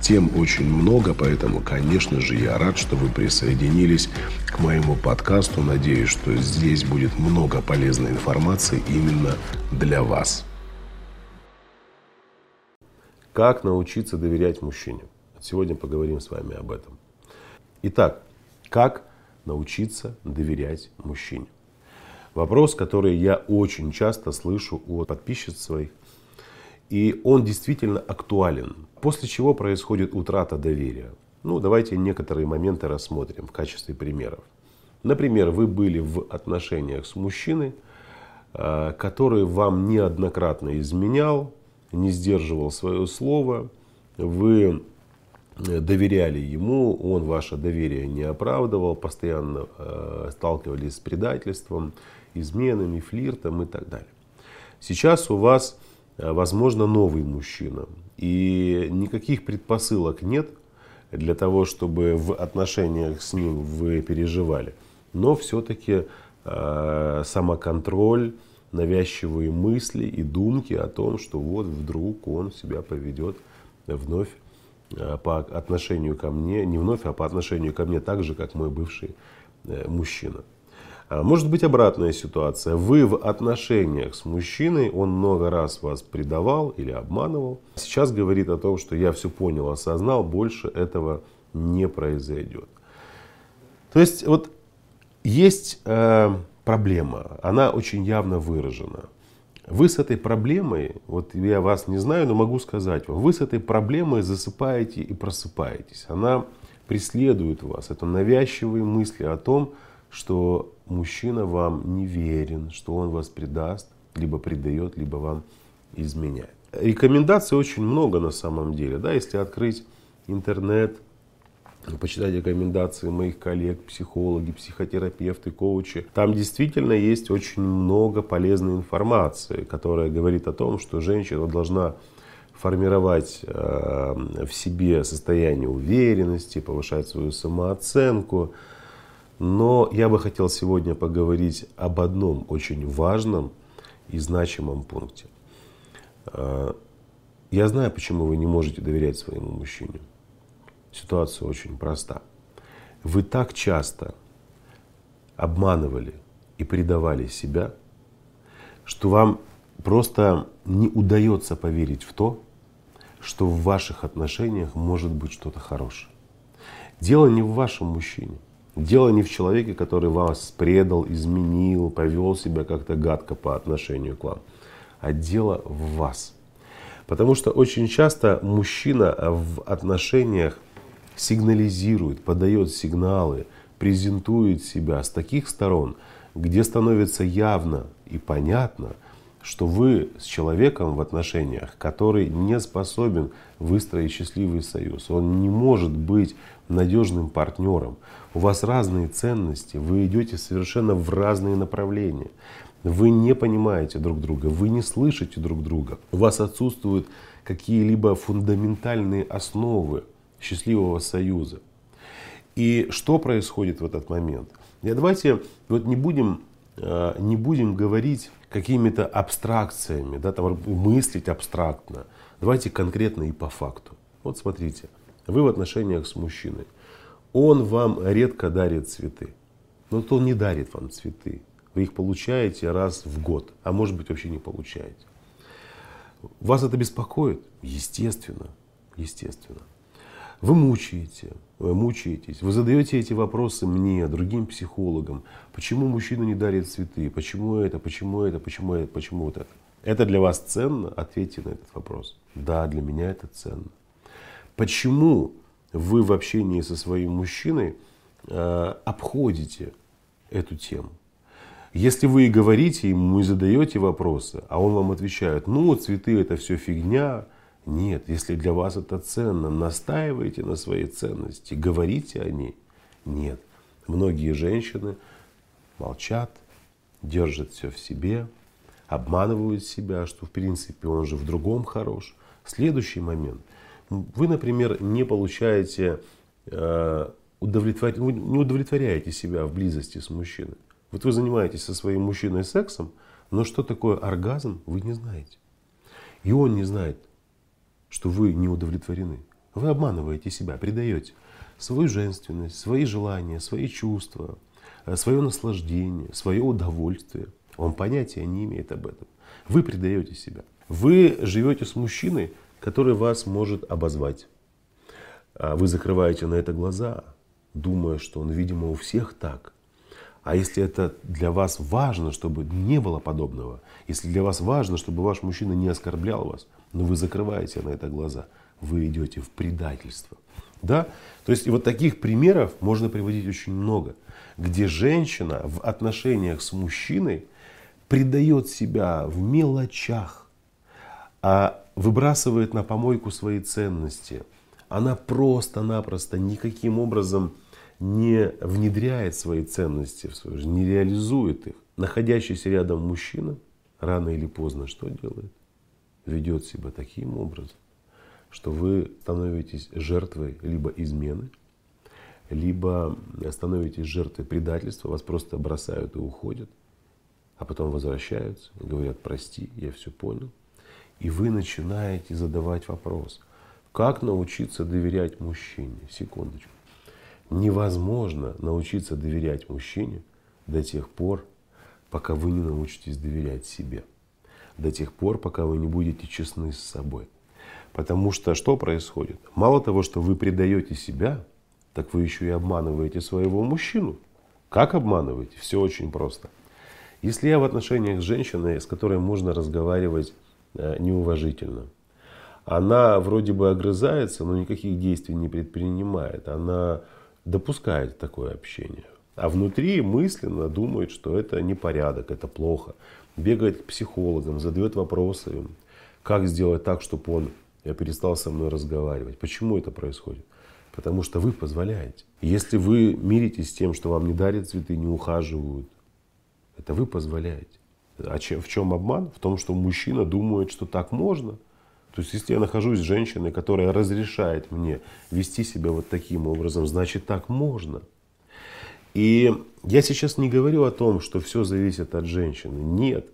Тем очень много, поэтому, конечно же, я рад, что вы присоединились к моему подкасту. Надеюсь, что здесь будет много полезной информации именно для вас. Как научиться доверять мужчине? Сегодня поговорим с вами об этом. Итак, как научиться доверять мужчине? Вопрос, который я очень часто слышу от подписчиц своих. И он действительно актуален. После чего происходит утрата доверия. Ну, давайте некоторые моменты рассмотрим в качестве примеров. Например, вы были в отношениях с мужчиной, Э, который вам неоднократно изменял, не сдерживал свое слово, вы э, доверяли ему, он ваше доверие не оправдывал, постоянно э, сталкивались с предательством, изменами, флиртом и так далее. Сейчас у вас, возможно, новый мужчина, и никаких предпосылок нет для того, чтобы в отношениях с ним вы переживали. Но все-таки Э, самоконтроль, навязчивые мысли и думки о том, что вот вдруг он себя поведет вновь э, по отношению ко мне, не вновь, а по отношению ко мне так же, как мой бывший э, мужчина. А может быть обратная ситуация. Вы в отношениях с мужчиной, он много раз вас предавал или обманывал. Сейчас говорит о том, что я все понял, осознал, больше этого не произойдет. То есть вот есть э, проблема, она очень явно выражена. Вы с этой проблемой, вот я вас не знаю, но могу сказать вам, вы с этой проблемой засыпаете и просыпаетесь. Она преследует вас. Это навязчивые мысли о том, мужчина вам не верен, что он вас предаст, либо предает, либо вам изменяет. Рекомендаций очень много на самом деле. Да, если открыть интернет, почитать рекомендации моих коллег, психологи, психотерапевты, коучи. Там действительно есть очень много полезной информации, которая говорит о том, что женщина должна формировать э, в себе состояние уверенности, повышать свою самооценку. Но я бы хотел сегодня поговорить об одном очень важном и значимом пункте. Э, я знаю, почему вы не можете доверять своему мужчине. Ситуация очень проста. Вы так часто обманывали и предавали себя, что вам просто не удается поверить в то, что в ваших отношениях может быть что-то хорошее. Дело не в вашем мужчине. Дело не в человеке, который вас предал, изменил, повел себя как-то гадко по отношению к вам. А дело в вас. Потому что очень часто мужчина в отношениях сигнализирует, подает сигналы, презентует себя с таких сторон, где становится явно и понятно, что вы с человеком в отношениях, который не способен выстроить счастливый союз. Он не может быть надежным партнером. У вас разные ценности, вы идете совершенно в разные направления. Вы не понимаете друг друга, вы не слышите друг друга. У вас отсутствуют какие-либо фундаментальные основы счастливого союза. И что происходит в этот момент? Я давайте вот не будем, э, не будем говорить какими-то абстракциями, да, там, мыслить абстрактно. Давайте конкретно и по факту. Вот смотрите, вы в отношениях с мужчиной. Он вам редко дарит цветы. Но вот он не дарит вам цветы. Вы их получаете раз в год, а может быть вообще не получаете. Вас это беспокоит? Естественно, естественно. Вы мучаете, вы мучаетесь, вы задаете эти вопросы мне, другим психологам. Почему мужчина не дарит цветы? Почему это? Почему это? Почему это? Почему вот это? Это для вас ценно? Ответьте на этот вопрос. Да, для меня это ценно. Почему вы в общении со своим мужчиной э, обходите эту тему? Если вы и говорите ему и задаете вопросы, а он вам отвечает, ну цветы это все фигня, нет, если для вас это ценно, настаивайте на своей ценности, говорите о ней. Нет. Многие женщины молчат, держат все в себе, обманывают себя, что в принципе он же в другом хорош. Следующий момент. Вы, например, не получаете э, удовлетвор... вы не удовлетворяете себя в близости с мужчиной. Вот вы занимаетесь со своим мужчиной сексом, но что такое оргазм, вы не знаете. И он не знает, что вы не удовлетворены. Вы обманываете себя, предаете свою женственность, свои желания, свои чувства, э, свое наслаждение, свое удовольствие. Он понятия не имеет об этом. Вы предаете себя. Вы живете с мужчиной, который вас может обозвать. А вы закрываете на это глаза, думая, что он, видимо, у всех так. А если это для вас важно, чтобы не было подобного, если для вас важно, чтобы ваш мужчина не оскорблял вас, но вы закрываете на это глаза, вы идете в предательство. Да? То есть и вот таких примеров можно приводить очень много, где женщина в отношениях с мужчиной предает себя в мелочах, а выбрасывает на помойку свои ценности. Она просто-напросто никаким образом не внедряет свои ценности в свою жизнь, не реализует их. Находящийся рядом мужчина рано или поздно что делает? Ведет себя таким образом, что вы становитесь жертвой либо измены, либо становитесь жертвой предательства, вас просто бросают и уходят, а потом возвращаются и говорят, прости, я все понял. И вы начинаете задавать вопрос, как научиться доверять мужчине? Секундочку. Невозможно научиться доверять мужчине до тех пор, пока вы не научитесь доверять себе. До тех пор, пока вы не будете честны с собой. Потому что что происходит? Мало того, что вы предаете себя, так вы еще и обманываете своего мужчину. Как обманываете? Все очень просто. Если я в отношениях с женщиной, с которой можно разговаривать э, неуважительно, она вроде бы огрызается, но никаких действий не предпринимает. Она допускает такое общение. А внутри мысленно думает, что это непорядок, это плохо. Бегает к психологам, задает вопросы, как сделать так, чтобы он перестал со мной разговаривать. Почему это происходит? Потому что вы позволяете. Если вы миритесь с тем, что вам не дарят цветы, не ухаживают, это вы позволяете. А в чем обман? В том, что мужчина думает, что так можно – то есть, если я нахожусь с женщиной, которая разрешает мне вести себя вот таким образом, значит, так можно. И я сейчас не говорю о том, что все зависит от женщины. Нет.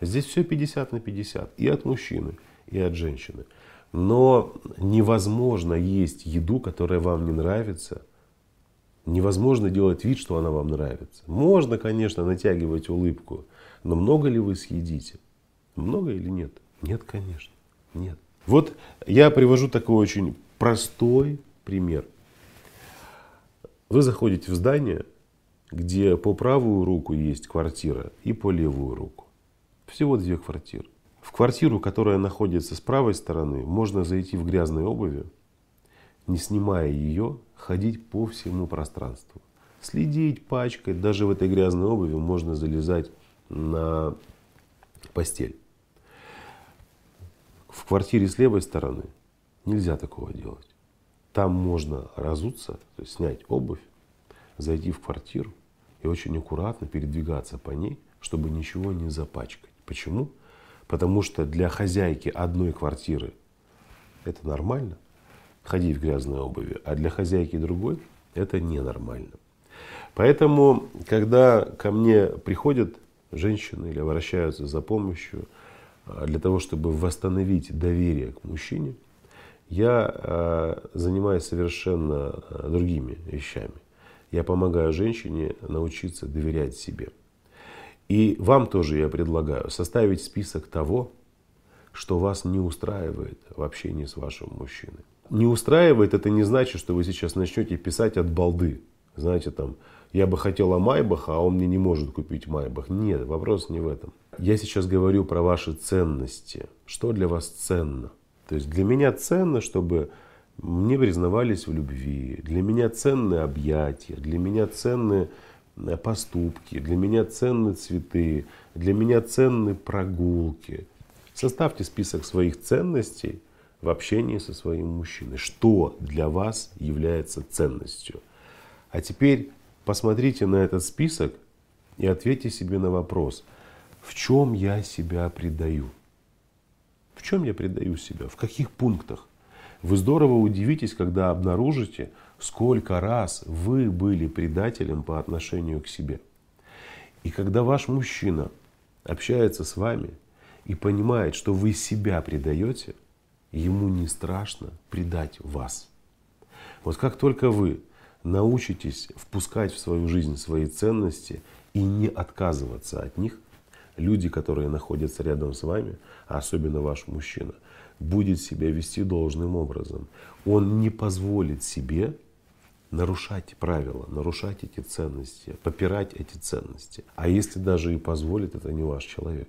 Здесь все 50 на 50. И от мужчины, и от женщины. Но невозможно есть еду, которая вам не нравится. Невозможно делать вид, что она вам нравится. Можно, конечно, натягивать улыбку. Но много ли вы съедите? Много или нет? Нет, конечно. Нет. Вот я привожу такой очень простой пример. Вы заходите в здание, где по правую руку есть квартира и по левую руку. Всего две квартиры. В квартиру, которая находится с правой стороны, можно зайти в грязной обуви, не снимая ее, ходить по всему пространству. Следить, пачкать, даже в этой грязной обуви можно залезать на постель. В квартире с левой стороны нельзя такого делать. Там можно разуться, то есть снять обувь, зайти в квартиру и очень аккуратно передвигаться по ней, чтобы ничего не запачкать. Почему? Потому что для хозяйки одной квартиры это нормально, ходить в грязной обуви, а для хозяйки другой это ненормально. Поэтому, когда ко мне приходят женщины или обращаются за помощью, а, для того, чтобы восстановить доверие к мужчине, я а, занимаюсь совершенно а, другими вещами. Я помогаю женщине научиться доверять себе. И вам тоже я предлагаю составить список того, что вас не устраивает в общении с вашим мужчиной. Не устраивает, это не значит, что вы сейчас начнете писать от балды. Знаете, там, я бы хотела Майбаха, а он мне не может купить Майбах. Нет, вопрос не в этом. Я сейчас говорю про ваши ценности. Что для вас ценно? То есть для меня ценно, чтобы мне признавались в любви, для меня ценны объятия, для меня ценны э, поступки, для меня ценны цветы, для меня ценны прогулки. Составьте список своих ценностей в общении со своим мужчиной. Что для вас является ценностью? А теперь посмотрите на этот список и ответьте себе на вопрос, в чем я себя предаю? В чем я предаю себя? В каких пунктах? Вы здорово удивитесь, когда обнаружите, сколько раз вы были предателем по отношению к себе. И когда ваш мужчина общается с вами и понимает, что вы себя предаете, ему не страшно предать вас. Вот как только вы научитесь впускать в свою жизнь свои ценности и не отказываться от них, люди, которые находятся рядом с вами, а особенно ваш мужчина, будет себя вести должным образом. Он не позволит себе нарушать правила, нарушать эти ценности, попирать эти ценности. А если даже и позволит, это не ваш человек.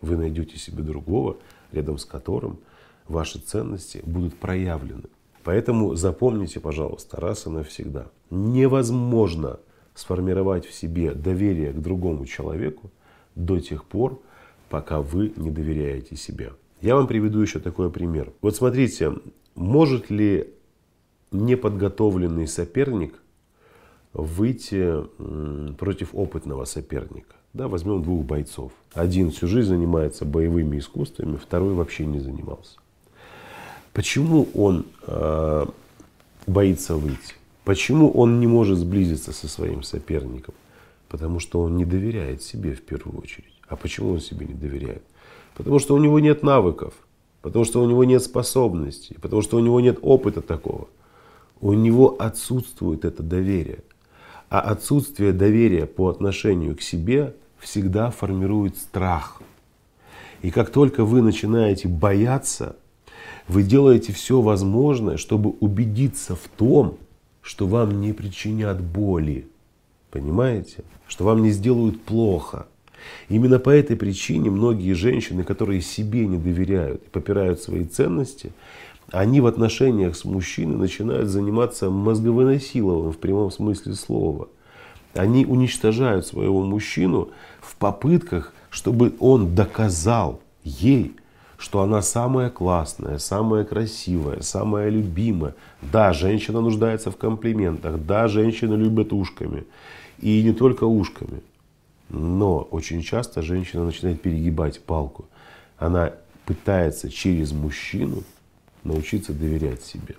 Вы найдете себе другого, рядом с которым ваши ценности будут проявлены. Поэтому запомните, пожалуйста, раз и навсегда. Невозможно сформировать в себе доверие к другому человеку до тех пор, пока вы не доверяете себе. Я вам приведу еще такой пример. Вот смотрите, может ли неподготовленный соперник выйти против опытного соперника? Да, возьмем двух бойцов. Один всю жизнь занимается боевыми искусствами, второй вообще не занимался. Почему он э, боится выйти? Почему он не может сблизиться со своим соперником? Потому что он не доверяет себе в первую очередь. А почему он себе не доверяет? Потому что у него нет навыков, потому что у него нет способностей, потому что у него нет опыта такого. У него отсутствует это доверие. А отсутствие доверия по отношению к себе всегда формирует страх. И как только вы начинаете бояться, вы делаете все возможное, чтобы убедиться в том, что вам не причинят боли. Понимаете? Что вам не сделают плохо. Именно по этой причине многие женщины, которые себе не доверяют и попирают свои ценности, они в отношениях с мужчиной начинают заниматься мозговыносиловым в прямом смысле слова. Они уничтожают своего мужчину в попытках, чтобы он доказал ей, что она самая классная, самая красивая, самая любимая. Да, женщина нуждается в комплиментах, да, женщина любит ушками. И не только ушками. Но очень часто женщина начинает перегибать палку. Она пытается через мужчину научиться доверять себе.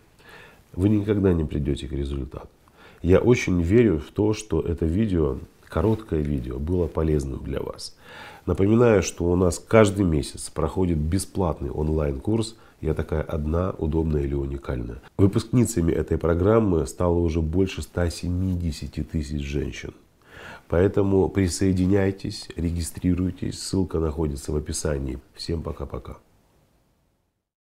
Вы никогда не придете к результату. Я очень верю в то, что это видео, короткое видео, было полезным для вас. Напоминаю, что у нас каждый месяц проходит бесплатный онлайн-курс «Я такая одна, удобная или уникальная». Выпускницами этой программы стало уже больше 170 тысяч женщин. Поэтому присоединяйтесь, регистрируйтесь. Ссылка находится в описании. Всем пока-пока.